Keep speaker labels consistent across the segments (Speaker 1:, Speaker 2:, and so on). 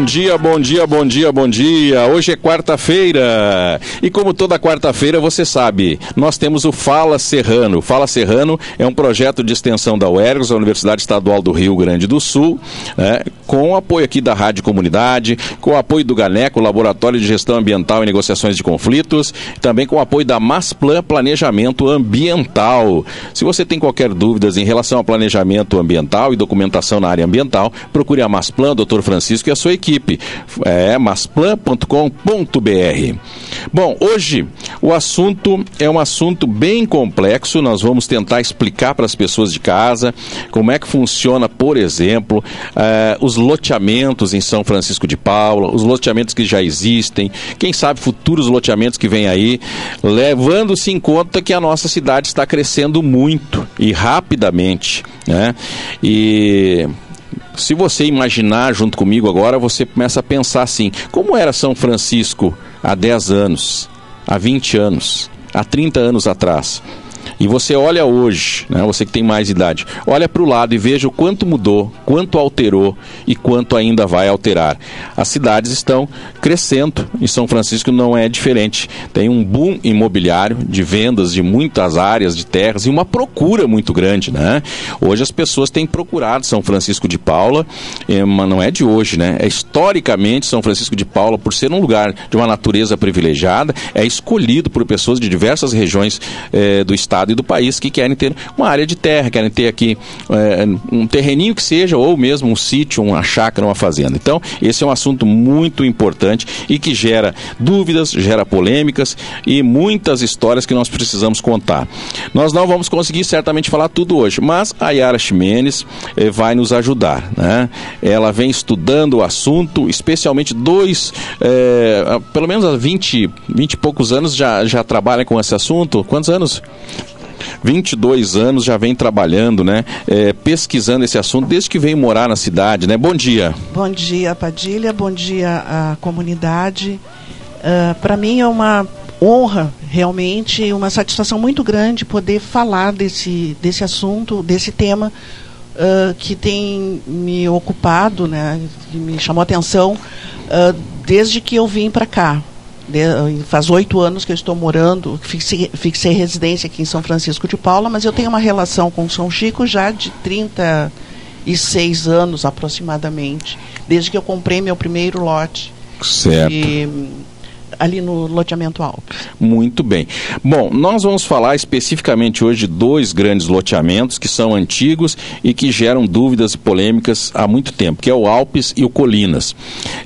Speaker 1: Bom dia, bom dia, bom dia, bom dia. Hoje é quarta-feira. E como toda quarta-feira, você sabe, nós temos o Fala Serrano. Fala Serrano é um projeto de extensão da UERGS, a Universidade Estadual do Rio Grande do Sul, né, com apoio aqui da Rádio Comunidade, com apoio do GANECO, Laboratório de Gestão Ambiental e Negociações de Conflitos, também com apoio da Masplan Planejamento Ambiental. Se você tem qualquer dúvidas em relação ao planejamento ambiental e documentação na área ambiental, procure a Masplan, Dr. Francisco e a sua equipe. É masplan.com.br. Bom, hoje o assunto é um assunto bem complexo. Nós vamos tentar explicar para as pessoas de casa como é que funciona, por exemplo, eh, os loteamentos em São Francisco de Paula, os loteamentos que já existem, quem sabe futuros loteamentos que vêm aí, levando-se em conta que a nossa cidade está crescendo muito e rapidamente, né? E se você imaginar junto comigo agora, você começa a pensar assim: como era São Francisco há 10 anos, há 20 anos, há 30 anos atrás? E você olha hoje, né, você que tem mais idade, olha para o lado e veja o quanto mudou, quanto alterou e quanto ainda vai alterar. As cidades estão crescendo e São Francisco não é diferente. Tem um boom imobiliário de vendas de muitas áreas de terras e uma procura muito grande, né? Hoje as pessoas têm procurado São Francisco de Paula, eh, mas não é de hoje, né? É historicamente São Francisco de Paula, por ser um lugar de uma natureza privilegiada, é escolhido por pessoas de diversas regiões eh, do estado estado e do país que querem ter uma área de terra, querem ter aqui é, um terreninho que seja, ou mesmo um sítio, uma chácara, uma fazenda. Então, esse é um assunto muito importante e que gera dúvidas, gera polêmicas e muitas histórias que nós precisamos contar. Nós não vamos conseguir certamente falar tudo hoje, mas a Yara Ximenes eh, vai nos ajudar. Né? Ela vem estudando o assunto, especialmente dois, eh, pelo menos há 20, 20 e poucos anos já, já trabalha com esse assunto. Quantos anos? 22 anos já vem trabalhando, né? É, pesquisando esse assunto desde que veio morar na cidade, né? Bom dia.
Speaker 2: Bom dia, Padilha. Bom dia à comunidade. Uh, Para mim é uma honra, realmente, uma satisfação muito grande poder falar desse, desse assunto, desse tema uh, que tem me ocupado, né? Que me chamou a atenção uh, desde que eu vim para cá faz oito anos que eu estou morando, fixei, fixei residência aqui em São Francisco de Paula, mas eu tenho uma relação com São Chico já de 36 anos aproximadamente, desde que eu comprei meu primeiro lote.
Speaker 1: Certo. De,
Speaker 2: ali no loteamento Alpes.
Speaker 1: Muito bem. Bom, nós vamos falar especificamente hoje de dois grandes loteamentos que são antigos e que geram dúvidas e polêmicas há muito tempo, que é o Alpes e o Colinas.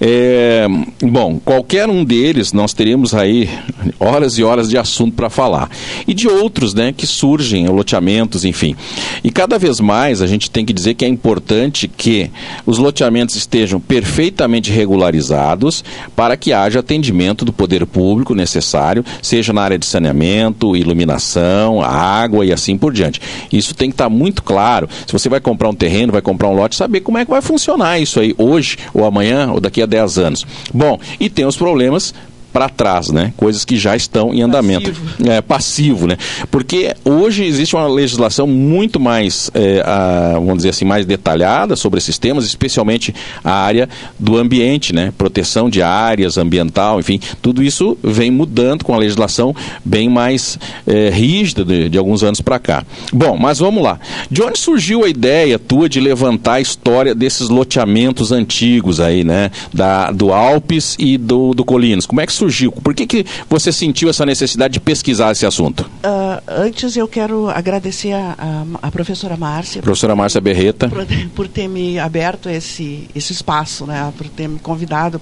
Speaker 1: É, bom, qualquer um deles nós teremos aí horas e horas de assunto para falar. E de outros, né, que surgem, loteamentos, enfim. E cada vez mais a gente tem que dizer que é importante que os loteamentos estejam perfeitamente regularizados para que haja atendimento do poder público necessário, seja na área de saneamento, iluminação, água e assim por diante. Isso tem que estar tá muito claro. Se você vai comprar um terreno, vai comprar um lote, saber como é que vai funcionar isso aí hoje, ou amanhã, ou daqui a 10 anos. Bom, e tem os problemas para trás, né? Coisas que já estão em andamento. Passivo. É, passivo, né? Porque hoje existe uma legislação muito mais, é, a, vamos dizer assim, mais detalhada sobre esses temas, especialmente a área do ambiente, né? Proteção de áreas, ambiental, enfim, tudo isso vem mudando com a legislação bem mais é, rígida de, de alguns anos para cá. Bom, mas vamos lá. De onde surgiu a ideia tua de levantar a história desses loteamentos antigos aí, né? Da, do Alpes e do, do Colinas? Como é que surgiu? Surgiu? Por que, que você sentiu essa necessidade de pesquisar esse assunto?
Speaker 2: Uh, antes eu quero agradecer a, a, a professora Márcia.
Speaker 1: Professora Márcia Berreta.
Speaker 2: Por, por, ter me aberto esse, esse espaço, né? por ter me convidado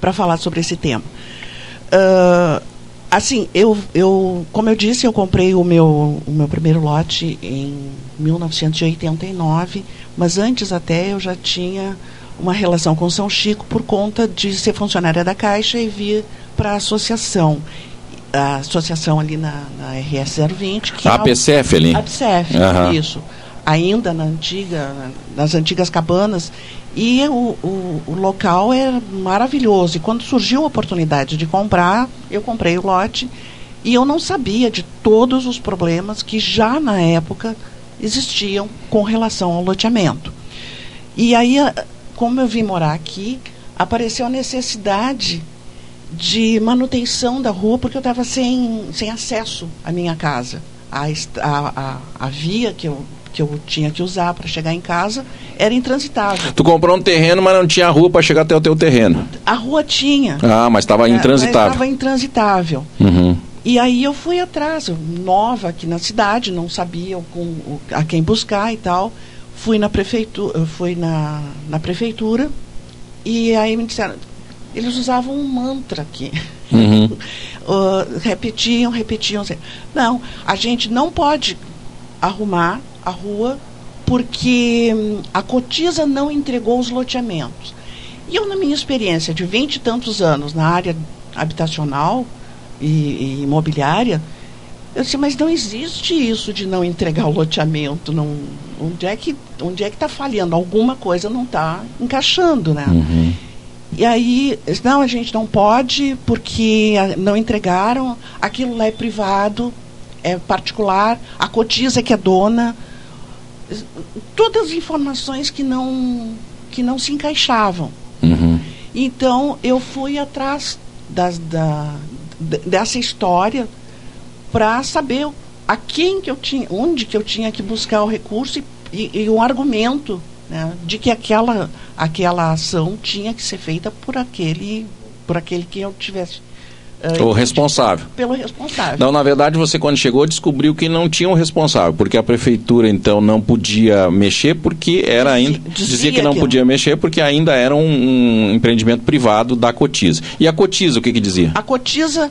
Speaker 2: para falar sobre esse tema. Uh, assim, eu, eu, como eu disse, eu comprei o meu, o meu primeiro lote em 1989, mas antes até eu já tinha uma relação com São Chico por conta de ser funcionária da Caixa e vir para a associação. A associação ali na, na RS 020. Que
Speaker 1: a APCF é o, ali?
Speaker 2: A APCF, uhum. isso. Ainda na antiga, nas antigas cabanas. E o, o, o, local é maravilhoso. E quando surgiu a oportunidade de comprar, eu comprei o lote. E eu não sabia de todos os problemas que já na época existiam com relação ao loteamento. E aí como eu vim morar aqui, apareceu a necessidade de manutenção da rua, porque eu estava sem, sem acesso à minha casa. A, a, a, via que eu, que eu tinha que usar para chegar em casa era intransitável.
Speaker 1: Tu comprou um terreno, mas não tinha rua para chegar até o teu terreno.
Speaker 2: A rua tinha.
Speaker 1: Ah, mas estava intransitável.
Speaker 2: Estava intransitável.
Speaker 1: Uhum.
Speaker 2: E aí eu fui atrás, nova aqui na cidade, não sabia com, a quem buscar e tal. Fui na prefeitura, fui na, na prefeitura e aí me disseram, eles usavam um mantra aqui.
Speaker 1: Uhum.
Speaker 2: uh, repetiam, repetiam. Não, a gente não pode arrumar a rua porque hum, a Cotiza não entregou os loteamentos. E eu, na minha experiência de vinte e tantos anos na área habitacional, e, e imobiliária, eu disse, mas não existe isso de não entregar o loteamento. Não, onde é que onde é que está falhando? Alguma coisa não está encaixando, né?
Speaker 1: Uhum.
Speaker 2: E aí, não, a gente não pode porque não entregaram, aquilo lá é privado, é particular, a Cotiza que é dona. Todas as informações que não, que não se encaixavam.
Speaker 1: Uhum.
Speaker 2: Então, eu fui atrás das, da, dessa história para saber a quem que eu tinha, onde que eu tinha que buscar o recurso e, e, e um argumento né, de que aquela, aquela ação tinha que ser feita por aquele, por aquele que eu tivesse
Speaker 1: Uh, o responsável.
Speaker 2: Pelo responsável.
Speaker 1: Não, na verdade, você quando chegou descobriu que não tinha um responsável, porque a prefeitura então não podia mexer porque era ainda dizia, dizia que não que podia não. mexer porque ainda era um, um, empreendimento privado da Cotiza. E a Cotiza o que que dizia?
Speaker 2: A Cotiza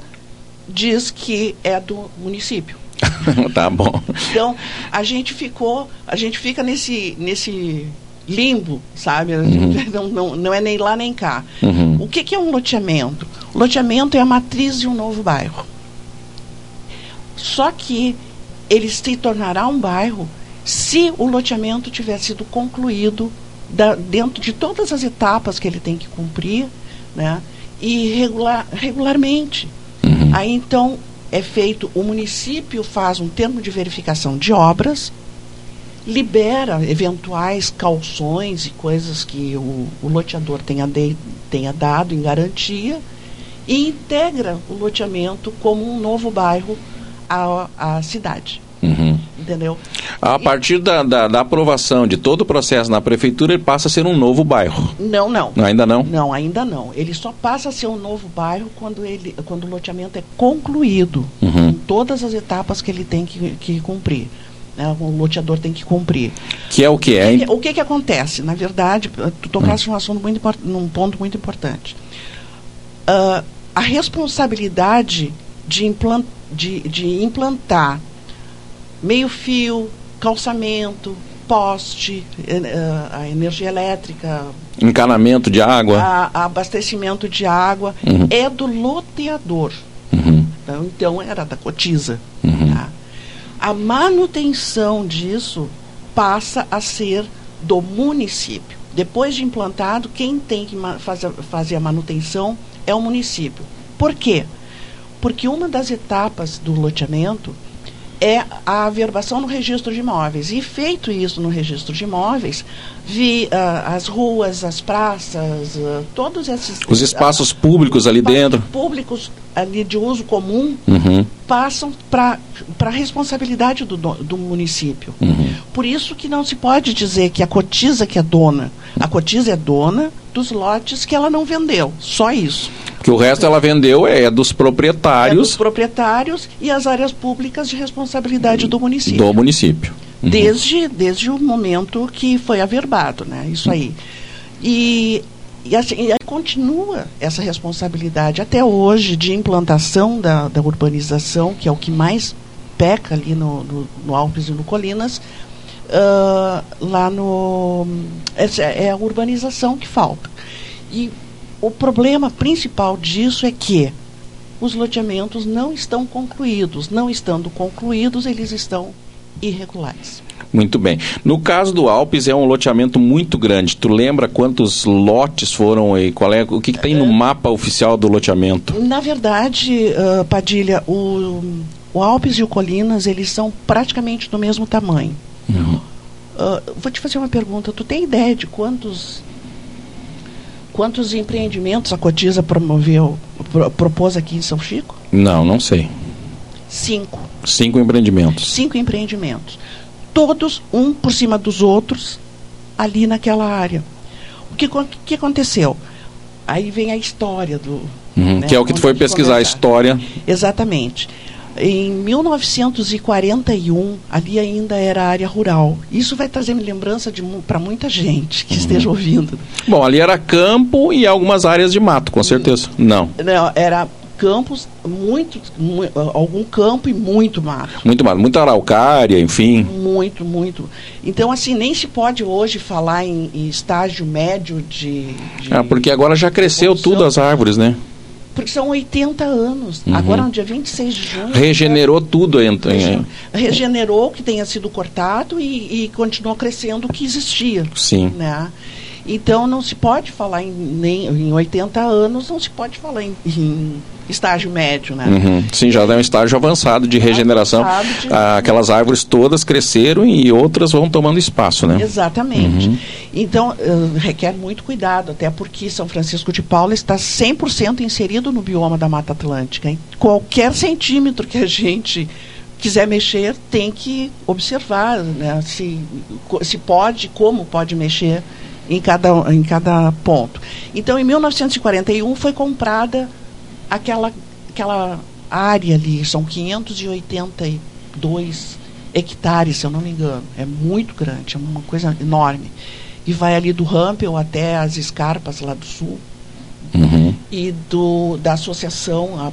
Speaker 2: diz que é do município.
Speaker 1: tá bom.
Speaker 2: Então, a gente ficou, a gente fica nesse nesse limbo, sabe? Uhum. Não, não, não é nem lá nem cá.
Speaker 1: Uhum.
Speaker 2: O que, que é um loteamento? O loteamento é a matriz de um novo bairro. Só que ele se tornará um bairro se o loteamento tiver sido concluído da, dentro de todas as etapas que ele tem que cumprir, né? E regular, regularmente.
Speaker 1: Uhum.
Speaker 2: Aí então é feito, o município faz um termo de verificação de obras, libera eventuais calções e coisas que o, o loteador tenha, de, tenha dado em garantia e integra o loteamento como um novo bairro à, à cidade.
Speaker 1: Uhum.
Speaker 2: Entendeu?
Speaker 1: A partir da, da, da, aprovação de todo o processo na prefeitura, ele passa a ser um novo bairro.
Speaker 2: Não, não.
Speaker 1: Ainda não?
Speaker 2: Não, ainda não. Ele só passa a ser um novo bairro quando, ele, quando o loteamento é concluído,
Speaker 1: uhum.
Speaker 2: em todas as etapas que ele tem que, que cumprir né, o loteador tem que cumprir.
Speaker 1: Que é o que é?
Speaker 2: O que, o que, que acontece? Na verdade, tu tocaste hum. um assunto muito num ponto muito importante. Uh, a responsabilidade de, implant, de, de implantar meio-fio, calçamento, poste, uh, a energia elétrica,
Speaker 1: encanamento de água,
Speaker 2: a, a abastecimento de água
Speaker 1: uhum.
Speaker 2: é do loteador.
Speaker 1: Uhum.
Speaker 2: Então, então, era da cotiza.
Speaker 1: Uhum.
Speaker 2: Tá? a manutenção disso passa a ser do município. Depois de implantado, quem tem que fazer, fazer a manutenção é o município. Por quê? Porque uma das etapas do loteamento é a averbação no registro de imóveis. E feito isso no registro de imóveis, vi uh, as ruas, as praças, uh, todos esses.
Speaker 1: Os espaços uh, públicos ali dentro.
Speaker 2: públicos ali de uso comum
Speaker 1: uhum.
Speaker 2: passam para a responsabilidade do, do município.
Speaker 1: Uhum.
Speaker 2: Por isso que não se pode dizer que a Cotiza que é dona. A Cotiza é dona dos lotes que ela não vendeu. Só isso.
Speaker 1: Que o resto ela vendeu é dos proprietários. É dos
Speaker 2: proprietários e as áreas públicas de responsabilidade do município.
Speaker 1: Do município.
Speaker 2: Uhum. Desde, desde o momento que foi averbado, né? Isso aí. E, e, assim, e continua essa responsabilidade até hoje de implantação da, da urbanização, que é o que mais peca ali no, no, no Alpes e no Colinas, uh, lá no. É, é a urbanização que falta. E o problema principal disso é que os loteamentos não estão concluídos. Não estando concluídos, eles estão irregulares.
Speaker 1: Muito bem. No caso do Alpes, é um loteamento muito grande. Tu lembra quantos lotes foram e qual é o que, que tem no mapa oficial do loteamento?
Speaker 2: Na verdade, uh, Padilha, o, o Alpes e o Colinas eles são praticamente do mesmo tamanho.
Speaker 1: Uhum.
Speaker 2: Uh, vou te fazer uma pergunta. Tu tem ideia de quantos Quantos empreendimentos a Cotiza promoveu, pro, propôs aqui em São Chico?
Speaker 1: Não, não sei.
Speaker 2: Cinco.
Speaker 1: Cinco empreendimentos.
Speaker 2: Cinco empreendimentos. Todos um por cima dos outros ali naquela área. O que, que aconteceu? Aí vem a história do.
Speaker 1: Uhum, né, que é o que tu foi pesquisar, a história.
Speaker 2: Exatamente. Em 1941, ali ainda era área rural. Isso vai trazer lembrança para muita gente que uhum. esteja ouvindo.
Speaker 1: Bom, ali era campo e algumas áreas de mato, com certeza. Não.
Speaker 2: Não, era campos, muito, muito, algum campo e muito mato.
Speaker 1: Muito mato, muita araucária, enfim.
Speaker 2: Muito, muito. Então, assim, nem se pode hoje falar em, em estágio médio de, de.
Speaker 1: Ah, porque agora já cresceu tudo as árvores, né?
Speaker 2: Porque são 80 anos. Uhum. Agora, no dia 26 de junho.
Speaker 1: Regenerou né? tudo, então.
Speaker 2: Regenerou o que tenha sido cortado e, e continuou crescendo o que existia.
Speaker 1: Sim.
Speaker 2: Né? Então, não se pode falar em, nem, em 80 anos, não se pode falar em, em estágio médio, né?
Speaker 1: Uhum. Sim, já é um estágio avançado de regeneração. Avançado de... Ah, aquelas árvores todas cresceram e outras vão tomando espaço, né?
Speaker 2: Exatamente. Uhum. Então, uh, requer muito cuidado, até porque São Francisco de Paula está 100% inserido no bioma da Mata Atlântica. Qualquer centímetro que a gente quiser mexer, tem que observar né? se, se pode, como pode mexer em cada, em cada ponto. Então, em 1941 foi comprada aquela, aquela área ali, são 582 hectares, se eu não me engano. É muito grande, é uma coisa enorme. E vai ali do Rampel até as escarpas lá do sul.
Speaker 1: Uhum.
Speaker 2: E do, da associação, a,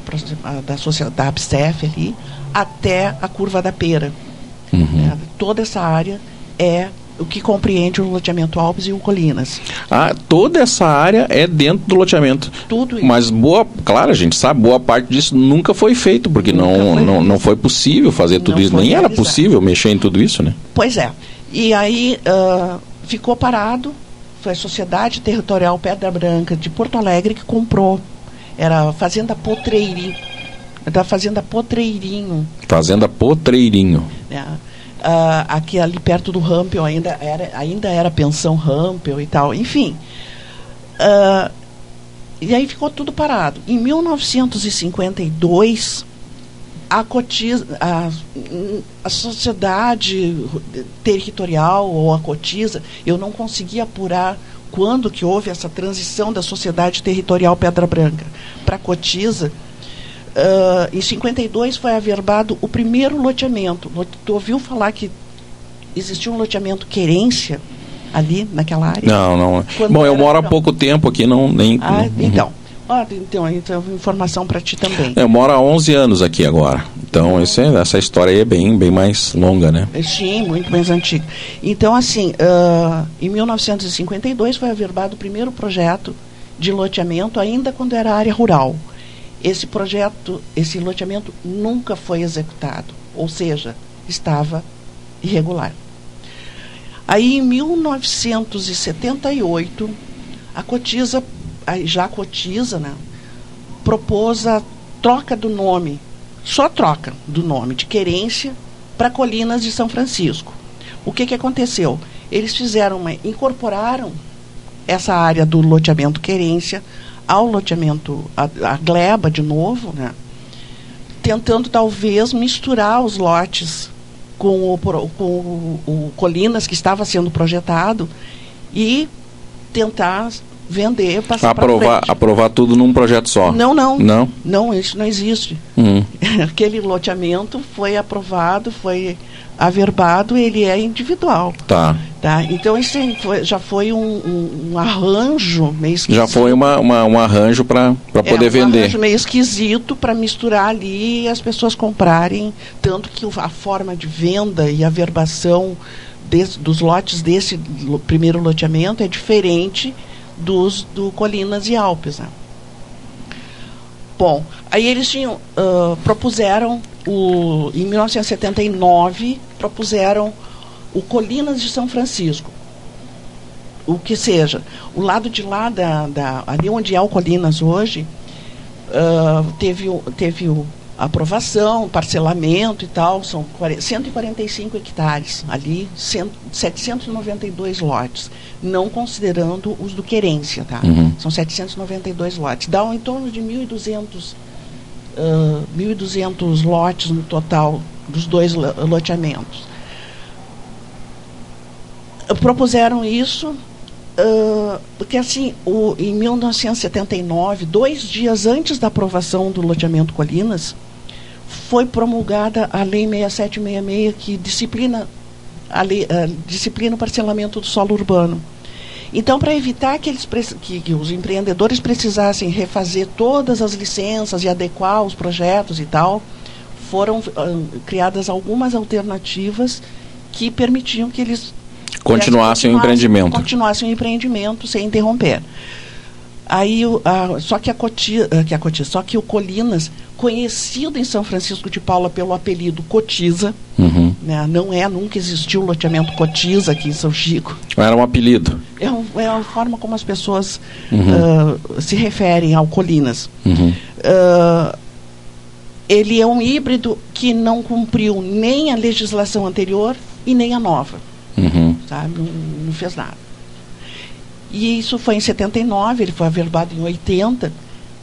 Speaker 2: a, da, da ABSEF ali, até a curva da pera.
Speaker 1: Uhum. É,
Speaker 2: toda essa área é o que compreende o loteamento Alpes e o Colinas.
Speaker 1: Ah, toda essa área é dentro do loteamento.
Speaker 2: Tudo isso.
Speaker 1: Mas boa, claro, a gente sabe, boa parte disso nunca foi feito, porque não, foi não, não foi possível fazer tudo não isso, nem realizado. era possível mexer em tudo isso, né?
Speaker 2: Pois é. E aí uh, ficou parado, foi a Sociedade Territorial Pedra Branca de Porto Alegre que comprou. Era a Fazenda Potreirinho. Da Fazenda Potreirinho.
Speaker 1: Fazenda Potreirinho.
Speaker 2: É uh, aqui ali perto do Rampel ainda era, ainda era pensão Rampel e tal, enfim. Uh, e aí ficou tudo parado. Em 1952, a, cotiza, a, a sociedade territorial ou a cotiza, eu não consegui apurar quando que houve essa transição da sociedade territorial Pedra Branca para a cotiza, Uh, em 52 foi averbado o primeiro loteamento. Tu ouviu falar que existia um loteamento querência ali naquela área?
Speaker 1: Não, não. Quando Bom, eu moro há pouco tempo aqui, não nem.
Speaker 2: Ah, não, então. Ah, então, então, informação para ti também.
Speaker 1: Eu moro há 11 anos aqui agora. Então, esse, essa história aí é bem, bem mais longa, né?
Speaker 2: Sim, muito mais antiga. Então, assim, uh, em 1952 foi averbado o primeiro projeto de loteamento, ainda quando era área rural. Esse projeto, esse loteamento nunca foi executado, ou seja, estava irregular. Aí, em 1978, a Cotiza, já Cotiza, né, propôs a troca do nome, só troca do nome de Querência para Colinas de São Francisco. O que, que aconteceu? Eles fizeram uma, incorporaram essa área do loteamento Querência ao loteamento, a, a gleba de novo, né? tentando talvez misturar os lotes com o, com o, o Colinas que estava sendo projetado e tentar vender, passar
Speaker 1: aprovar, aprovar tudo num projeto só.
Speaker 2: Não, não.
Speaker 1: Não,
Speaker 2: não isso não existe.
Speaker 1: Hum.
Speaker 2: Aquele loteamento foi aprovado, foi averbado, ele é individual.
Speaker 1: Tá.
Speaker 2: Tá? Então isso foi, já foi um, um, um, arranjo meio esquisito.
Speaker 1: Já foi uma, uma um arranjo para é, poder
Speaker 2: um
Speaker 1: vender. Um
Speaker 2: arranjo meio esquisito para misturar ali e as pessoas comprarem. Tanto que a forma de venda e averbação desse, dos lotes desse primeiro loteamento é diferente dos do Colinas e Alpes. Né? Bom, aí eles tinham, uh, propuseram, o, em 1979, propuseram o Colinas de São Francisco. O que seja, o lado de lá, da, da ali onde é o Colinas hoje, uh, teve, teve o, aprovação, parcelamento e tal, são 145 hectares ali, 792 lotes, não considerando os do querência, tá? Uhum. São 792 lotes, dá um, em torno de 1.200 uh, 1.200 lotes no total dos dois loteamentos. Propuseram isso uh, porque assim, o, em 1979, dois dias antes da aprovação do loteamento Colinas, foi promulgada a Lei 6766, que disciplina, a lei, uh, disciplina o parcelamento do solo urbano. Então, para evitar que, eles, que, que, os empreendedores precisassem refazer todas as licenças e adequar os projetos e tal, foram uh, criadas algumas alternativas que permitiam que eles
Speaker 1: continuassem o empreendimento.
Speaker 2: Continuassem o empreendimento sem interromper. Aí, a, só que a Cotia, ah, que a Cotia, só que o Colinas, conhecido em São Francisco de Paula pelo apelido Cotiza, uhum. Né, não é, nunca existiu o loteamento Cotiza aqui em São Chico.
Speaker 1: Era um apelido.
Speaker 2: É, um, é a forma como as pessoas uhum. uh, se referem ao Colinas. Uhum. Uh, ele é um híbrido que não cumpriu nem a legislação anterior e nem a nova. Uhum. Sabe? Não, não fez nada. E isso foi em 79, ele foi averbado em 80.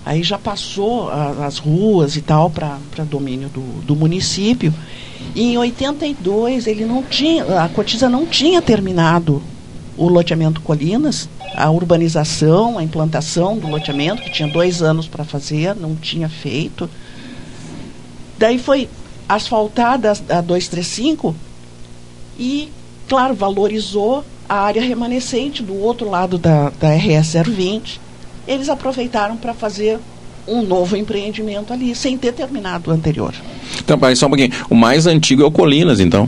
Speaker 2: Aí já passou a, as ruas e tal para domínio do, do município. E em 82 ele não tinha, a Cotiza não tinha terminado o loteamento Colinas, a urbanização, a implantação do loteamento, que tinha dois anos para fazer, não tinha feito. Daí foi asfaltada a 235 e, claro, valorizou a área remanescente do outro lado da, da RS 020. Eles aproveitaram para fazer um novo empreendimento ali, sem ter terminado o anterior.
Speaker 1: Então, pai, só um pouquinho. O mais antigo é o Colinas, então.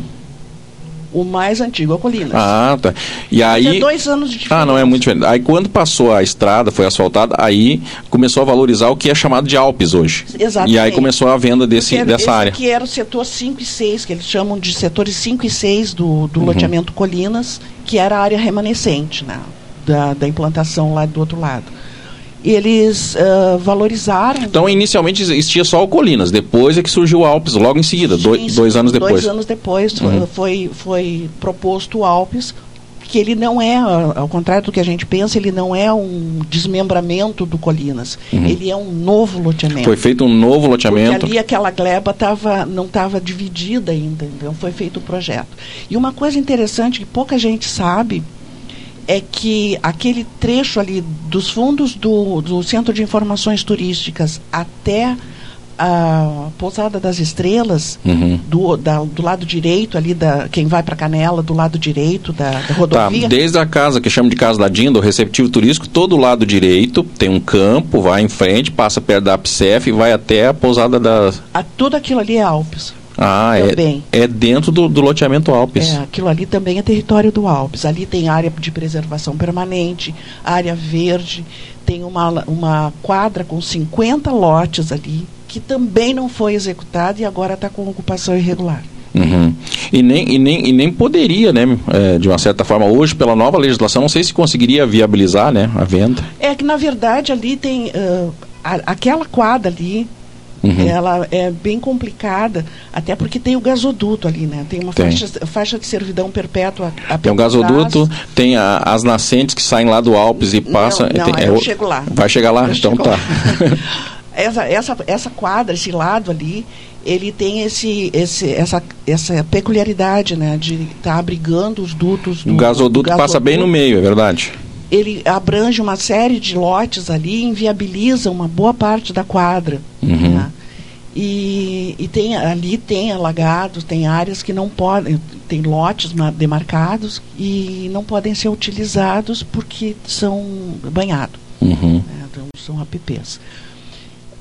Speaker 2: O mais antigo é o Colinas.
Speaker 1: Ah, tá. E aí.
Speaker 2: dois anos de diferença.
Speaker 1: Ah, não é muito diferente. Aí quando passou a estrada, foi asfaltada, aí começou a valorizar o que é chamado de Alpes hoje.
Speaker 2: Exatamente.
Speaker 1: E aí começou a venda desse,
Speaker 2: era,
Speaker 1: dessa área.
Speaker 2: Que era o setor 5 e 6, que eles chamam de setores 5 e 6 do, do uhum. loteamento Colinas, que era a área remanescente né, da, da implantação lá do outro lado eles uh, valorizaram.
Speaker 1: Então, inicialmente existia só o Colinas, depois é que surgiu o Alpes, logo em seguida, sim, dois, dois anos depois. Dois
Speaker 2: anos depois uhum. foi, foi proposto o Alpes, que ele não é, ao contrário do que a gente pensa, ele não é um desmembramento do Colinas. Uhum. Ele é um novo loteamento.
Speaker 1: Foi feito um novo loteamento.
Speaker 2: Porque ali aquela gleba tava, não estava dividida ainda, então foi feito o projeto. E uma coisa interessante que pouca gente sabe é que aquele trecho ali dos fundos do, do Centro de Informações Turísticas até a Pousada das Estrelas, uhum. do, da, do lado direito ali, da, quem vai para Canela, do lado direito da, da rodovia.
Speaker 1: Tá, desde a casa, que chama de Casa da Dinda, o receptivo turístico, todo lado direito tem um campo, vai em frente, passa perto da APSEF e vai até a Pousada das...
Speaker 2: A, tudo aquilo ali é Alpes.
Speaker 1: Ah, também. é, é dentro do, do loteamento Alpes.
Speaker 2: É, aquilo ali também é território do Alpes. Ali tem área de preservação permanente, área verde, tem uma, uma quadra com 50 lotes ali, que também não foi executada e agora está com ocupação irregular.
Speaker 1: Uhum. E, nem, e, nem, e nem poderia, né, é, de uma certa forma, hoje, pela nova legislação, não sei se conseguiria viabilizar né, a venda.
Speaker 2: É que, na verdade, ali tem. Uh, a, aquela quadra ali Uhum. Ela é bem complicada, até porque tem o gasoduto ali, né? Tem uma tem. Faixa, faixa de servidão perpétua.
Speaker 1: tem o gasoduto, tem a, as nascentes que saem lá do Alpes e passam.
Speaker 2: Não, não
Speaker 1: tem,
Speaker 2: eu é, chego lá.
Speaker 1: Vai chegar lá?
Speaker 2: Eu
Speaker 1: então tá.
Speaker 2: essa, essa, essa quadra, esse lado ali, ele tem esse, esse, essa, essa peculiaridade, né? De estar tá abrigando os dutos.
Speaker 1: Do, o gasoduto, gasoduto passa bem no meio, é verdade
Speaker 2: ele abrange uma série de lotes ali e inviabiliza uma boa parte da quadra. Uhum. Né? E, e tem, ali tem alagados, tem áreas que não podem, tem lotes demarcados e não podem ser utilizados porque são banhados. Uhum. Né? Então, são APPs.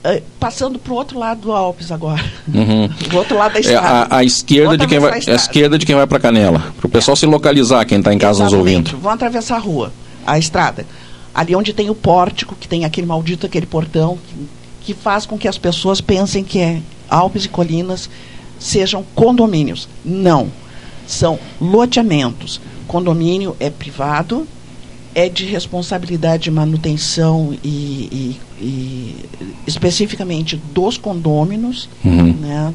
Speaker 2: Uh, passando para o outro lado do Alpes agora. Uhum. do outro lado da estrada.
Speaker 1: É a, a, esquerda de quem vai, a esquerda de quem vai para Canela. Para o pessoal é. se localizar, quem está em casa Exatamente. nos ouvindo.
Speaker 2: Vão atravessar a rua a estrada. Ali onde tem o pórtico, que tem aquele maldito, aquele portão, que, que faz com que as pessoas pensem que é Alpes e Colinas sejam condomínios. Não. São loteamentos. Condomínio é privado, é de responsabilidade de manutenção e, e, e especificamente dos condôminos, uhum. né,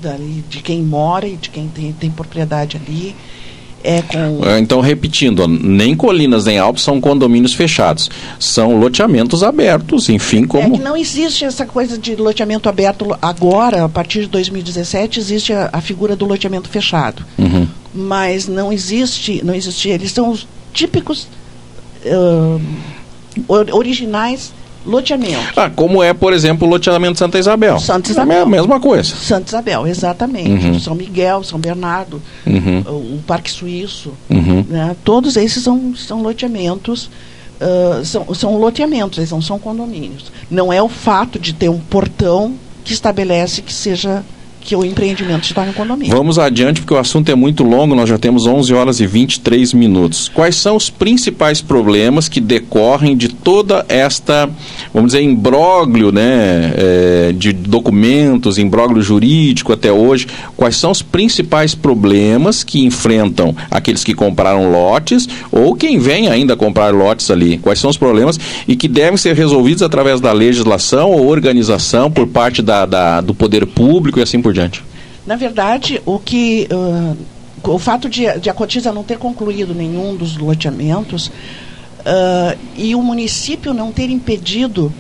Speaker 2: de quem mora e de quem tem, tem propriedade ali. É com...
Speaker 1: É, então, repetindo, nem Colinas nem Alpes são condomínios fechados, são loteamentos abertos, enfim, como... É
Speaker 2: que não existe essa coisa de loteamento aberto agora, a partir de 2017, existe a, a figura do loteamento fechado. Uhum. Mas não existe, não existe, eles são os típicos uh, originais loteamentos.
Speaker 1: Ah, como é, por exemplo, o loteamento Santa Isabel.
Speaker 2: Santa Isabel. É
Speaker 1: a mesma coisa.
Speaker 2: Santa Isabel, exatamente. Uhum. São Miguel, São Bernardo, uhum. o, Parque Suíço. Uhum. Né? Todos esses são, são loteamentos. Uh, são, são loteamentos, eles não são condomínios. Não é o fato de ter um portão que estabelece que seja que o empreendimento está no condomínio.
Speaker 1: Vamos adiante, porque o assunto é muito longo, nós já temos 11 horas e 23 minutos. Quais são os principais problemas que decorrem de toda esta, vamos dizer, imbróglio né, é, de documentos, imbróglio jurídico até hoje? Quais são os principais problemas que enfrentam aqueles que compraram lotes ou quem vem ainda comprar lotes ali? Quais são os problemas e que devem ser resolvidos através da legislação ou organização por parte da, da do poder público e assim por diante?
Speaker 2: Na verdade, o que uh, o fato de, de, a Cotiza não ter concluído nenhum dos loteamentos uh, e o município não ter impedido,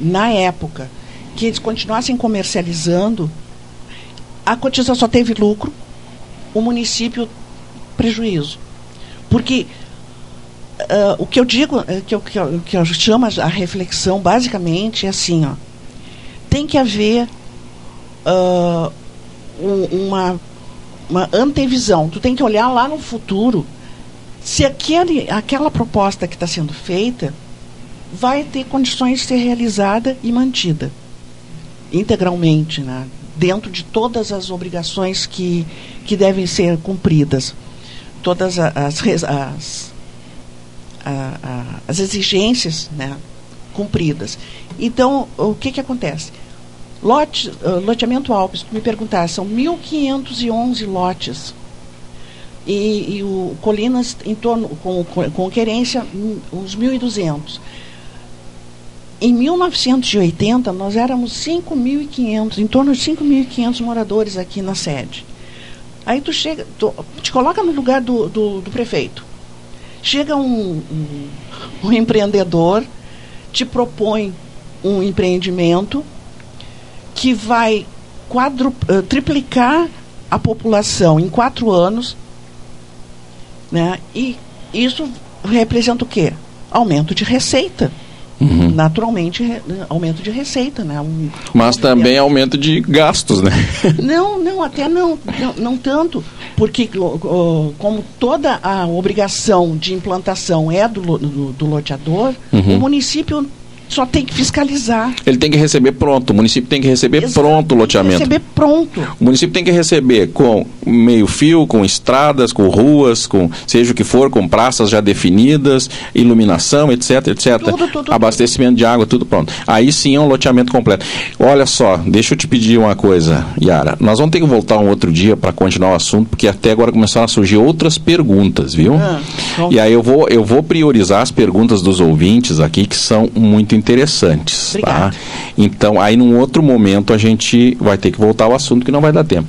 Speaker 2: na época, que eles continuassem comercializando, a Cotiza só teve lucro, o município prejuízo. Porque uh, o que eu digo, que eu, que, eu, que eu chamo a reflexão, basicamente, é assim, ó, tem que haver uh, um, uma, uma antevisão. Tu tem que olhar lá no futuro se aquele, aquela proposta que está sendo feita vai ter condições de ser realizada e mantida integralmente, né? dentro de todas as obrigações que, que devem ser cumpridas, todas as, as, as, as exigências né? cumpridas. Então, o que, que acontece? Lote, uh, loteamento Alpes, me perguntar, são 1.511 lotes. E, e, o Colinas em torno, com, com, com querência, uns 1.200. Em 1980, nós éramos 5.500, em torno de 5.500 moradores aqui na sede. Aí tu chega, tu, te coloca no lugar do, do, do prefeito. Chega um, um, um empreendedor, te propõe um empreendimento que vai quadru, uh, triplicar a população em quatro anos, né? E isso representa o quê? Aumento de receita. Uhum. Naturalmente, aumento de receita, né? Um,
Speaker 1: Mas também aumento de gastos, né?
Speaker 2: não, não, até não, não, não tanto, porque uh, como toda a obrigação de implantação é do, do, do loteador, uhum. o município só tem que fiscalizar.
Speaker 1: Ele tem que receber pronto, o município tem que receber Exato, pronto o loteamento.
Speaker 2: Tem que receber pronto.
Speaker 1: O município tem que receber com meio fio, com estradas, com ruas, com seja o que for, com praças já definidas, iluminação, etc, etc. Tudo, tudo, Abastecimento tudo. de água, tudo pronto. Aí sim é um loteamento completo. Olha só, deixa eu te pedir uma coisa, Yara. Nós vamos ter que voltar um outro dia para continuar o assunto, porque até agora começaram a surgir outras perguntas, viu? Ah, e aí eu vou, eu vou priorizar as perguntas dos ouvintes aqui, que são muito interessantes. Tá? Então, aí num outro momento a gente vai ter que voltar ao assunto que não vai dar tempo.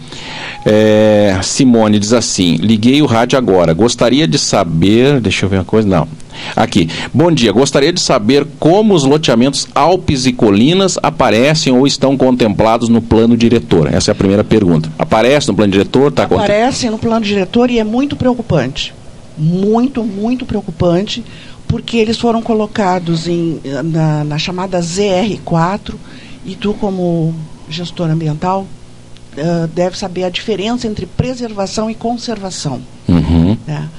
Speaker 1: É, Simone diz assim: liguei o rádio agora. Gostaria de saber. Deixa eu ver uma coisa. Não. Aqui. Bom dia. Gostaria de saber como os loteamentos Alpes e Colinas aparecem ou estão contemplados no plano diretor. Essa é a primeira pergunta. Aparece no plano diretor?
Speaker 2: Tá Aparece no plano diretor e é muito preocupante. Muito, muito preocupante porque eles foram colocados em, na, na chamada ZR4 e tu como gestor ambiental uh, deve saber a diferença entre preservação e conservação. Uhum. Né?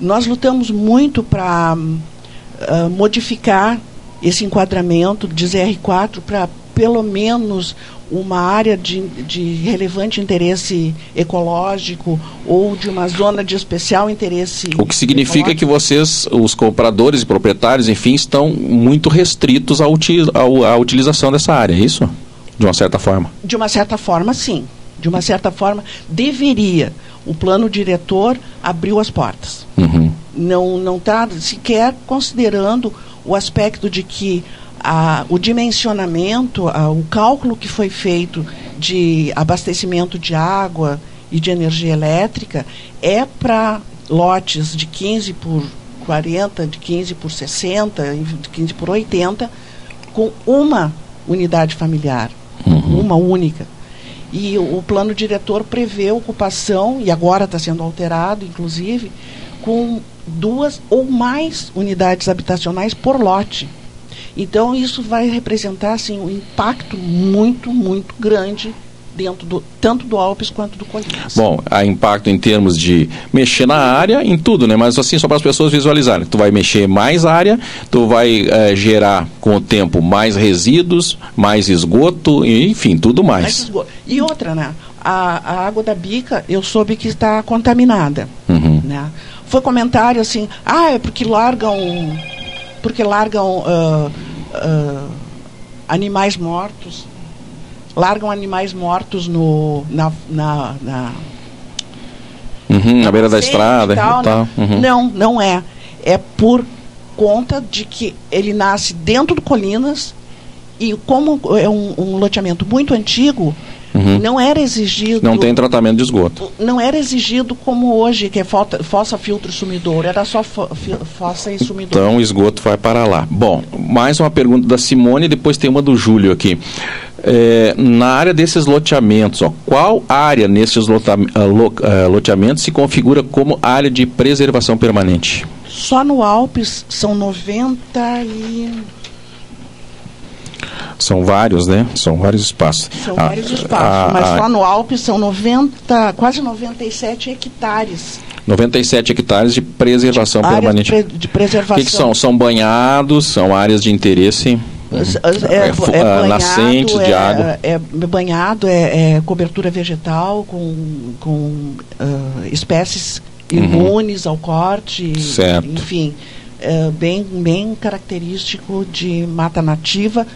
Speaker 2: Nós lutamos muito para uh, modificar esse enquadramento de ZR4 para pelo menos uma área de, de relevante interesse ecológico ou de uma zona de especial interesse.
Speaker 1: O que significa ecológico. que vocês, os compradores e proprietários, enfim, estão muito restritos à, à utilização dessa área, é isso? De uma certa forma?
Speaker 2: De uma certa forma, sim. De uma certa forma, deveria. O plano diretor abriu as portas. Uhum. não não está sequer considerando o aspecto de que a, o dimensionamento, a, o cálculo que foi feito de abastecimento de água e de energia elétrica é para lotes de 15 por 40, de 15 por 60, de 15 por 80, com uma unidade familiar, uhum. uma única. E o, o plano diretor prevê ocupação, e agora está sendo alterado, inclusive, com duas ou mais unidades habitacionais por lote. Então isso vai representar assim um impacto muito muito grande dentro do tanto do Alpes quanto do Colinas.
Speaker 1: Bom, há impacto em termos de mexer na área, em tudo, né? Mas assim só para as pessoas visualizarem. Tu vai mexer mais área, tu vai é, gerar com o tempo mais resíduos, mais esgoto, enfim, tudo mais. mais esgoto.
Speaker 2: E outra, né? A, a, água da bica, eu soube que está contaminada, uhum. né? Foi comentário assim, ah, é porque largam porque largam uh, uh, animais mortos, largam animais mortos no, na, na, na,
Speaker 1: uhum, na beira da estrada.
Speaker 2: Tal, tal. Né? Uhum. Não, não é. É por conta de que ele nasce dentro do Colinas e como é um, um loteamento muito antigo, Uhum. Não era exigido.
Speaker 1: Não tem tratamento de esgoto.
Speaker 2: Não era exigido como hoje, que é fossa, filtro sumidouro. Era só fo, fossa e sumidouro.
Speaker 1: Então o esgoto vai para lá. Bom, mais uma pergunta da Simone e depois tem uma do Júlio aqui. É, na área desses loteamentos, ó, qual área nesses lota, lo, uh, loteamentos se configura como área de preservação permanente?
Speaker 2: Só no Alpes são 90 e
Speaker 1: são vários, né? São vários espaços.
Speaker 2: São ah, vários espaços, a, mas a, lá no Alpes são 90, quase 97 hectares.
Speaker 1: 97 hectares de preservação
Speaker 2: de
Speaker 1: permanente.
Speaker 2: Pre, de preservação. O
Speaker 1: que, que, são? São banhados, são áreas de interesse.
Speaker 2: É, é, é, é banhado, nascentes de água. É, banhado, é, cobertura vegetal com, com uh, espécies uhum. imunes uhum. ao corte.
Speaker 1: Certo.
Speaker 2: Enfim, bem, bem característico de mata nativa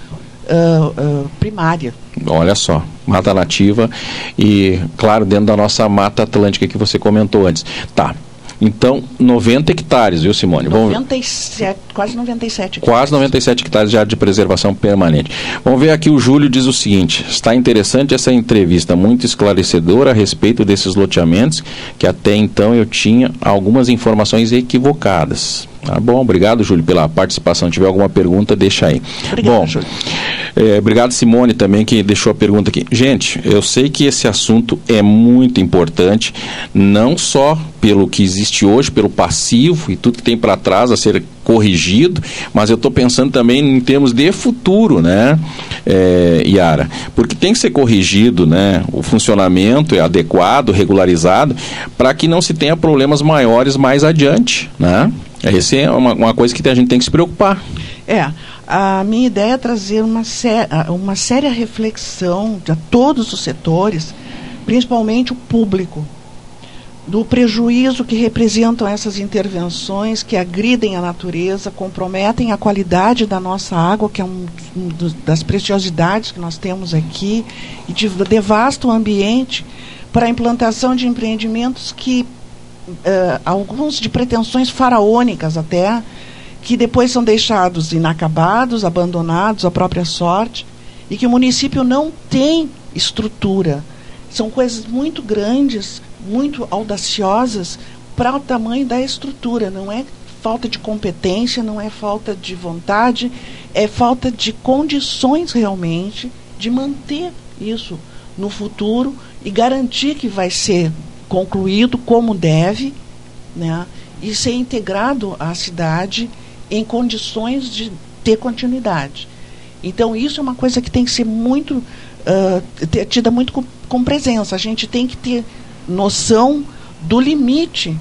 Speaker 2: uh, uh, primária.
Speaker 1: Olha só, mata nativa e, claro, dentro da nossa mata atlântica que você comentou antes. Tá. Então, 90 hectares, viu, Simone?
Speaker 2: 97, quase 97
Speaker 1: hectares. Quase 97 hectares de área de preservação permanente. Vamos ver aqui, o Júlio diz o seguinte: está interessante essa entrevista, muito esclarecedora a respeito desses loteamentos, que até então eu tinha algumas informações equivocadas. Tá bom, obrigado, Júlio, pela participação. Se tiver alguma pergunta, deixa aí. Obrigado, bom, Júlio. É, obrigado, Simone, também, que deixou a pergunta aqui. Gente, eu sei que esse assunto é muito importante, não só pelo que existe hoje, pelo passivo e tudo que tem para trás a ser corrigido, mas eu estou pensando também em termos de futuro, né, é, Yara? Porque tem que ser corrigido, né? O funcionamento é adequado, regularizado, para que não se tenha problemas maiores mais adiante, né? Essa é uma, uma coisa que a gente tem que se preocupar.
Speaker 2: É, a minha ideia é trazer uma, sé uma séria reflexão de todos os setores, principalmente o público, do prejuízo que representam essas intervenções que agridem a natureza, comprometem a qualidade da nossa água, que é um, um das preciosidades que nós temos aqui, e de, devastam o ambiente para a implantação de empreendimentos que alguns de pretensões faraônicas até, que depois são deixados inacabados, abandonados à própria sorte, e que o município não tem estrutura. São coisas muito grandes, muito audaciosas para o tamanho da estrutura. Não é falta de competência, não é falta de vontade, é falta de condições realmente de manter isso no futuro e garantir que vai ser concluído como deve, né, e ser integrado à cidade em condições de ter continuidade. Então isso é uma coisa que tem que ser muito uh, tida muito com, com, presença. A gente tem que ter noção do limite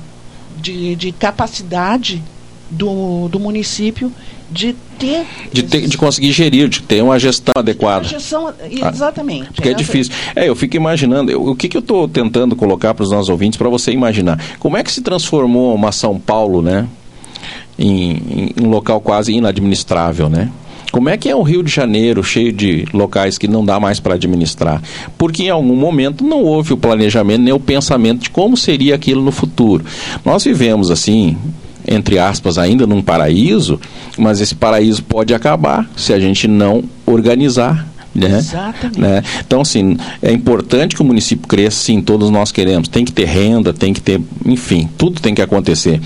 Speaker 2: de, de capacidade do, do município de ter,
Speaker 1: de ter de conseguir gerir, de ter uma gestão adequada. Uma
Speaker 2: gestão, exatamente.
Speaker 1: porque é difícil. É, eu fico imaginando, eu, o que, que eu estou tentando colocar para os nossos ouvintes para você imaginar. Como é que se transformou uma São Paulo, né? Em, em um local quase inadministrável, né? Como é que é o Rio de Janeiro, cheio de locais que não dá mais para administrar? Porque em algum momento não houve o planejamento nem o pensamento de como seria aquilo no futuro. Nós vivemos assim, entre aspas, ainda num paraíso, mas esse paraíso pode acabar se a gente não organizar né?
Speaker 2: Exatamente.
Speaker 1: Né? Então, assim, é importante que o município cresça, sim, todos nós queremos. Tem que ter renda, tem que ter, enfim, tudo tem que acontecer.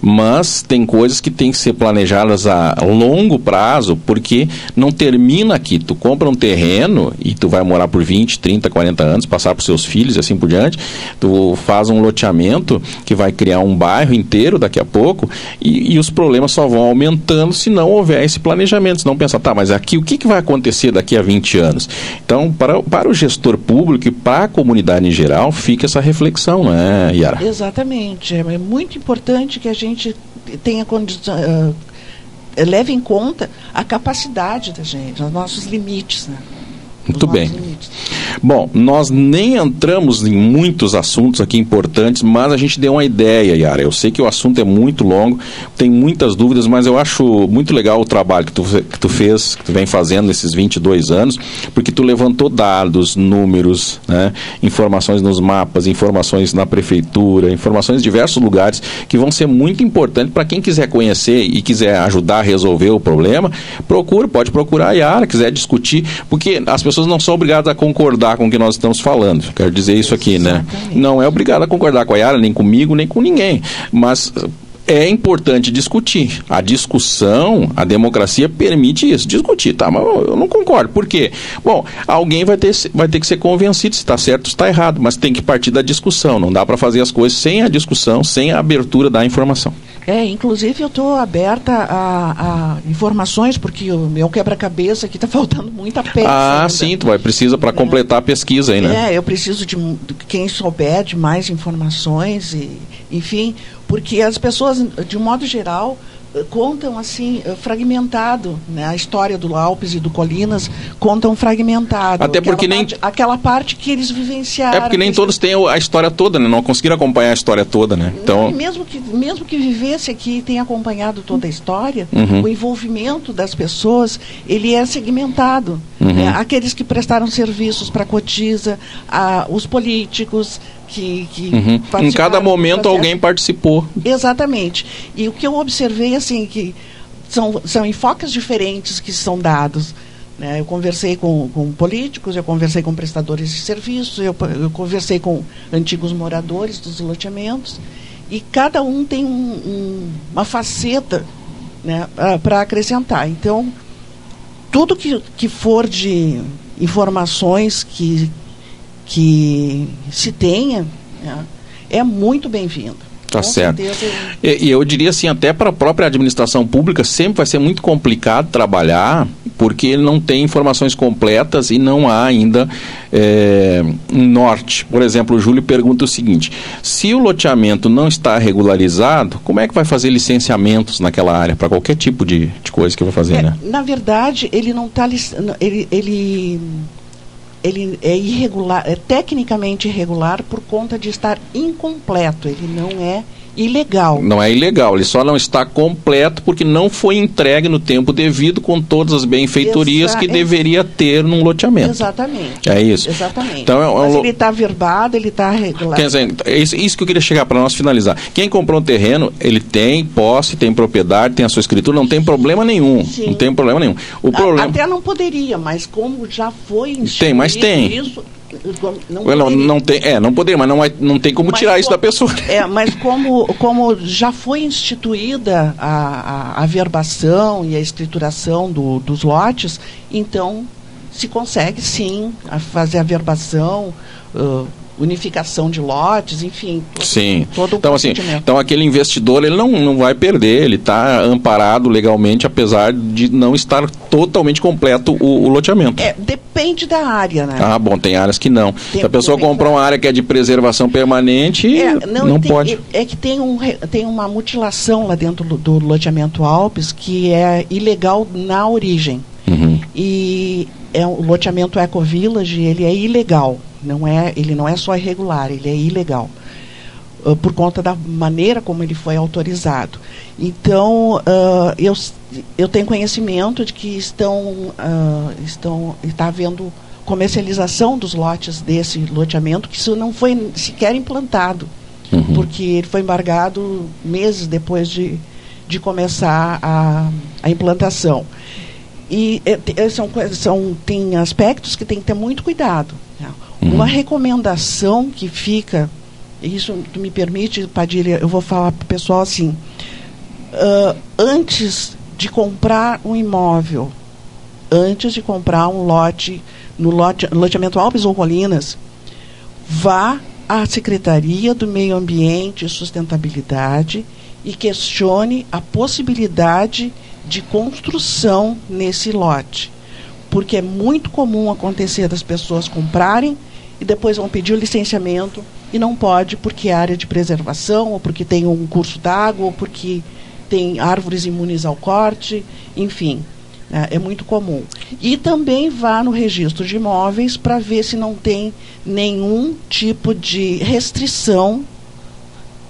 Speaker 1: Mas tem coisas que têm que ser planejadas a longo prazo, porque não termina aqui. Tu compra um terreno e tu vai morar por 20, 30, 40 anos, passar para os seus filhos e assim por diante. Tu faz um loteamento que vai criar um bairro inteiro daqui a pouco e, e os problemas só vão aumentando se não houver esse planejamento. Se não pensar, tá, mas aqui o que, que vai acontecer daqui a 20 anos. Então, para, para o gestor público e para a comunidade em geral, fica essa reflexão, né, Yara?
Speaker 2: Exatamente. É, é muito importante que a gente tenha. Uh, leve em conta a capacidade da gente, os nossos limites. Né?
Speaker 1: Muito bem. Bom, nós nem entramos em muitos assuntos aqui importantes, mas a gente deu uma ideia, Yara. Eu sei que o assunto é muito longo, tem muitas dúvidas, mas eu acho muito legal o trabalho que tu, que tu fez, que tu vem fazendo nesses 22 anos, porque tu levantou dados, números, né, informações nos mapas, informações na prefeitura, informações em diversos lugares que vão ser muito importantes para quem quiser conhecer e quiser ajudar a resolver o problema. Procura, pode procurar a Yara, quiser discutir, porque as pessoas pessoas não são obrigadas a concordar com o que nós estamos falando. Quero dizer isso aqui, né? Não é obrigado a concordar com a Yara, nem comigo, nem com ninguém. Mas é importante discutir. A discussão, a democracia permite isso, discutir, tá? Mas eu não concordo. Por quê? Bom, alguém vai ter, vai ter que ser convencido se está certo ou está errado, mas tem que partir da discussão. Não dá para fazer as coisas sem a discussão, sem a abertura da informação.
Speaker 2: É, inclusive eu estou aberta a, a, informações, porque o meu quebra-cabeça aqui está faltando muita peça.
Speaker 1: Ah,
Speaker 2: ainda.
Speaker 1: sim, tu vai precisa para é. completar a pesquisa aí,
Speaker 2: né? É, eu preciso de, de quem souber de mais informações, e, enfim, porque as pessoas, de um modo geral, contam assim fragmentado, né? A história do Alpes e do Colinas contam fragmentado.
Speaker 1: Até porque nem
Speaker 2: parte, aquela parte que eles vivenciaram.
Speaker 1: É porque nem todos têm a história toda, né? Não conseguiram acompanhar a história toda, né?
Speaker 2: Então mesmo que mesmo que vivesse aqui e tenha acompanhado toda a história, uhum. o envolvimento das pessoas ele é segmentado. Uhum. Né? Aqueles que prestaram serviços para a cotiza, a, os políticos que, que
Speaker 1: uhum. em cada momento alguém participou.
Speaker 2: Exatamente. E o que eu observei assim que são, são enfoques diferentes que são dados. Né? Eu conversei com, com políticos, eu conversei com prestadores de serviços, eu, eu conversei com antigos moradores dos loteamentos e cada um tem um, um, uma faceta né, para acrescentar. Então, tudo que, que for de informações que, que se tenha né, é muito bem-vindo.
Speaker 1: Tá Com certo. E, e, eu diria assim, até para a própria administração pública sempre vai ser muito complicado trabalhar, porque não tem informações completas e não há ainda é, um norte. Por exemplo, o Júlio pergunta o seguinte: se o loteamento não está regularizado, como é que vai fazer licenciamentos naquela área para qualquer tipo de, de coisa que vai fazer,
Speaker 2: é,
Speaker 1: né?
Speaker 2: Na verdade, ele não está ele, ele ele é irregular, é tecnicamente irregular por conta de estar incompleto. Ele não é ilegal.
Speaker 1: Não é ilegal, ele só não está completo porque não foi entregue no tempo devido com todas as benfeitorias Exa que deveria ter num loteamento.
Speaker 2: Exatamente.
Speaker 1: É isso.
Speaker 2: Exatamente. Então, é um Mas ele está verbado, ele está regular.
Speaker 1: Quer dizer, é isso, isso que eu queria chegar para nós finalizar. Quem comprou um terreno, ele tem posse, tem propriedade, tem a sua escritura, não tem problema nenhum. Sim. Não tem problema nenhum. O problema...
Speaker 2: Até não poderia, mas como já foi
Speaker 1: Tem, mas tem. Isso, não, não, não, tem, é, não poderia, mas não, não tem como mas tirar isso da pessoa.
Speaker 2: É, mas como, como já foi instituída a, a, a verbação e a escrituração do, dos lotes, então se consegue sim a fazer a verbação. Uh, unificação de lotes, enfim.
Speaker 1: Todo, Sim. Todo então, assim, então aquele investidor ele não, não vai perder, ele está amparado legalmente, apesar de não estar totalmente completo o, o, loteamento.
Speaker 2: É, depende da área, né?
Speaker 1: Ah, bom, tem áreas que não. Tem, Se a pessoa comprar uma área que é de preservação permanente, é, não, não tem, pode.
Speaker 2: É que tem, um, tem uma mutilação lá dentro do, do loteamento Alpes que é ilegal na origem. Uhum. E é o loteamento Eco Village, ele é ilegal. Não é, ele não é só irregular, ele é ilegal. Uh, por conta da maneira como ele foi autorizado. Então, uh, eu, eu tenho conhecimento de que estão, uh, estão está havendo comercialização dos lotes desse loteamento, que isso não foi sequer implantado. uhum. porque ele foi embargado meses depois de, de começar a, a implantação. E é, são, são, tem aspectos que tem que ter muito cuidado. Uhum. Uma recomendação que fica, isso me permite, Padilha, eu vou falar para o pessoal assim, uh, antes de comprar um imóvel, antes de comprar um lote, no lote, loteamento Alpes ou Colinas, vá à Secretaria do Meio Ambiente e Sustentabilidade e questione a possibilidade de construção nesse lote. Porque é muito comum acontecer das pessoas comprarem e depois vão pedir o licenciamento e não pode porque é área de preservação, ou porque tem um curso d'água, ou porque tem árvores imunes ao corte, enfim. É, é muito comum. E também vá no registro de imóveis para ver se não tem nenhum tipo de restrição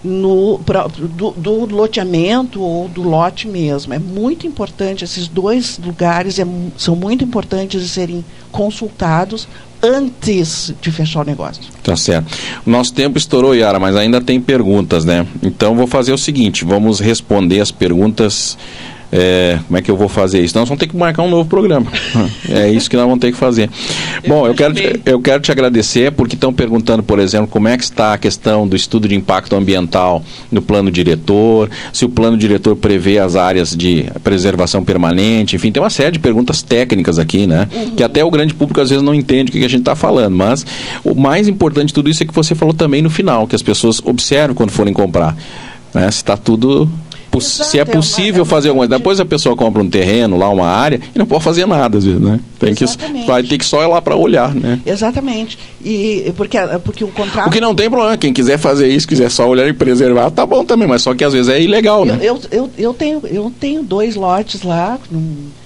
Speaker 2: no, pra, do, do, loteamento ou do lote mesmo. É muito importante, esses dois lugares é, são muito importantes de serem consultados antes de fechar o negócio.
Speaker 1: Tá certo. Nosso tempo estourou, Yara, mas ainda tem perguntas, né? Então vou fazer o seguinte, vamos responder as perguntas é, como é que eu vou fazer isso? Nós vamos ter que marcar um novo programa. é isso que nós vamos ter que fazer. Bom, eu quero, te, eu quero te agradecer porque estão perguntando, por exemplo, como é que está a questão do estudo de impacto ambiental no plano diretor, se o plano diretor prevê as áreas de preservação permanente, enfim, tem uma série de perguntas técnicas aqui, né? Uhum. Que até o grande público às vezes não entende o que a gente está falando. Mas o mais importante de tudo isso é que você falou também no final, que as pessoas observam quando forem comprar. Né? Se está tudo se é possível é fazer alguma coisa. Depois a pessoa compra um terreno, lá uma área, e não pode fazer nada, às vezes, né? Tem que, vai ter que só ir lá para olhar, né?
Speaker 2: Exatamente. E porque, porque o contrato.
Speaker 1: O que não tem problema, quem quiser fazer isso, quiser só olhar e preservar, tá bom também, mas só que às vezes é ilegal, né?
Speaker 2: Eu, eu, eu, tenho, eu tenho dois lotes lá,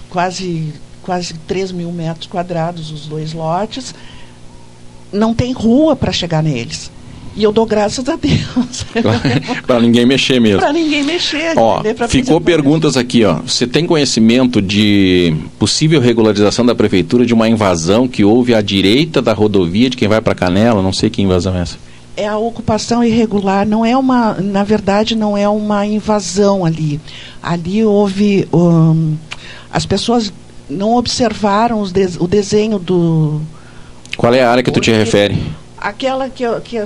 Speaker 2: quase, quase 3 mil metros quadrados, os dois lotes. Não tem rua para chegar neles. E eu dou graças a Deus.
Speaker 1: para ninguém mexer mesmo.
Speaker 2: Para ninguém mexer.
Speaker 1: Ó, ficou perguntas aqui, ó. Você tem conhecimento de possível regularização da prefeitura de uma invasão que houve à direita da rodovia de quem vai para Canela? Não sei que invasão é essa.
Speaker 2: É a ocupação irregular, não é uma, na verdade, não é uma invasão ali. Ali houve, um, as pessoas não observaram de, o desenho do.
Speaker 1: Qual é a área que tu te refere?
Speaker 2: Aquela que, que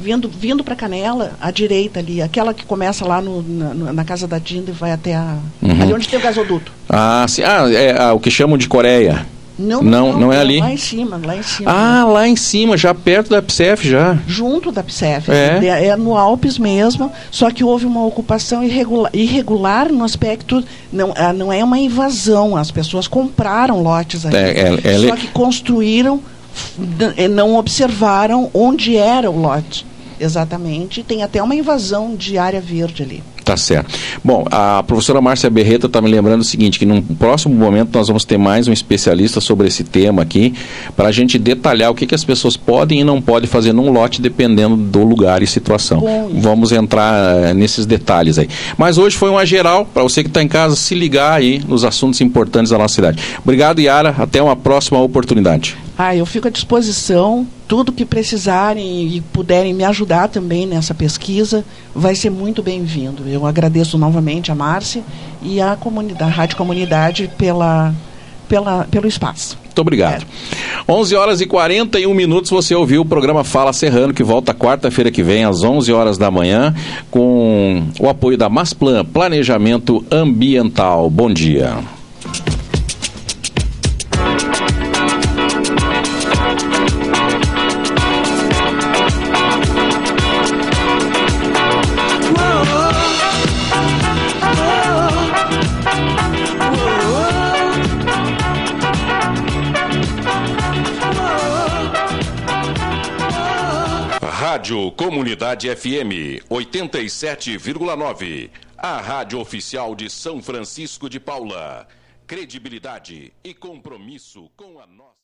Speaker 2: vindo, vindo para Canela, à direita ali, aquela que começa lá no, na, na, casa da Dinda e vai até a. Uhum. Ali onde tem o gasoduto.
Speaker 1: Ah, sim. Ah, é ah, o que chamam de Coreia.
Speaker 2: Não, não,
Speaker 1: não, não é, é ali?
Speaker 2: Lá em cima, lá em cima.
Speaker 1: Ah, lá em cima, já perto da PSEF já.
Speaker 2: Junto da PSEF. É. é, é no Alpes mesmo, só que houve uma ocupação irregular, irregular no aspecto, não, ah, não é uma invasão, as pessoas compraram lotes ali. É, é, é só que construíram não observaram onde era o lote exatamente. Tem até uma invasão de área verde ali.
Speaker 1: Tá certo. Bom, a professora Márcia Berreta está me lembrando o seguinte, que num próximo momento nós vamos ter mais um especialista sobre esse tema aqui, para a gente detalhar o que, que as pessoas podem e não podem fazer num lote, dependendo do lugar e situação. Bom, vamos entrar uh, nesses detalhes aí. Mas hoje foi uma geral, para você que está em casa, se ligar aí nos assuntos importantes da nossa cidade. Obrigado, Yara. Até uma próxima oportunidade.
Speaker 2: Ah, eu fico à disposição. Tudo que precisarem e puderem me ajudar também nessa pesquisa vai ser muito bem-vindo. Eu agradeço novamente a Márcia e a comunidade, a Rádio Comunidade pela, pela, pelo espaço.
Speaker 1: Muito obrigado. É. 11 horas e 41 minutos você ouviu o programa Fala Serrano, que volta quarta-feira que vem, às 11 horas da manhã, com o apoio da Masplan Planejamento Ambiental. Bom dia. Comunidade FM 87,9. A rádio oficial de São Francisco de Paula. Credibilidade e compromisso com a nossa.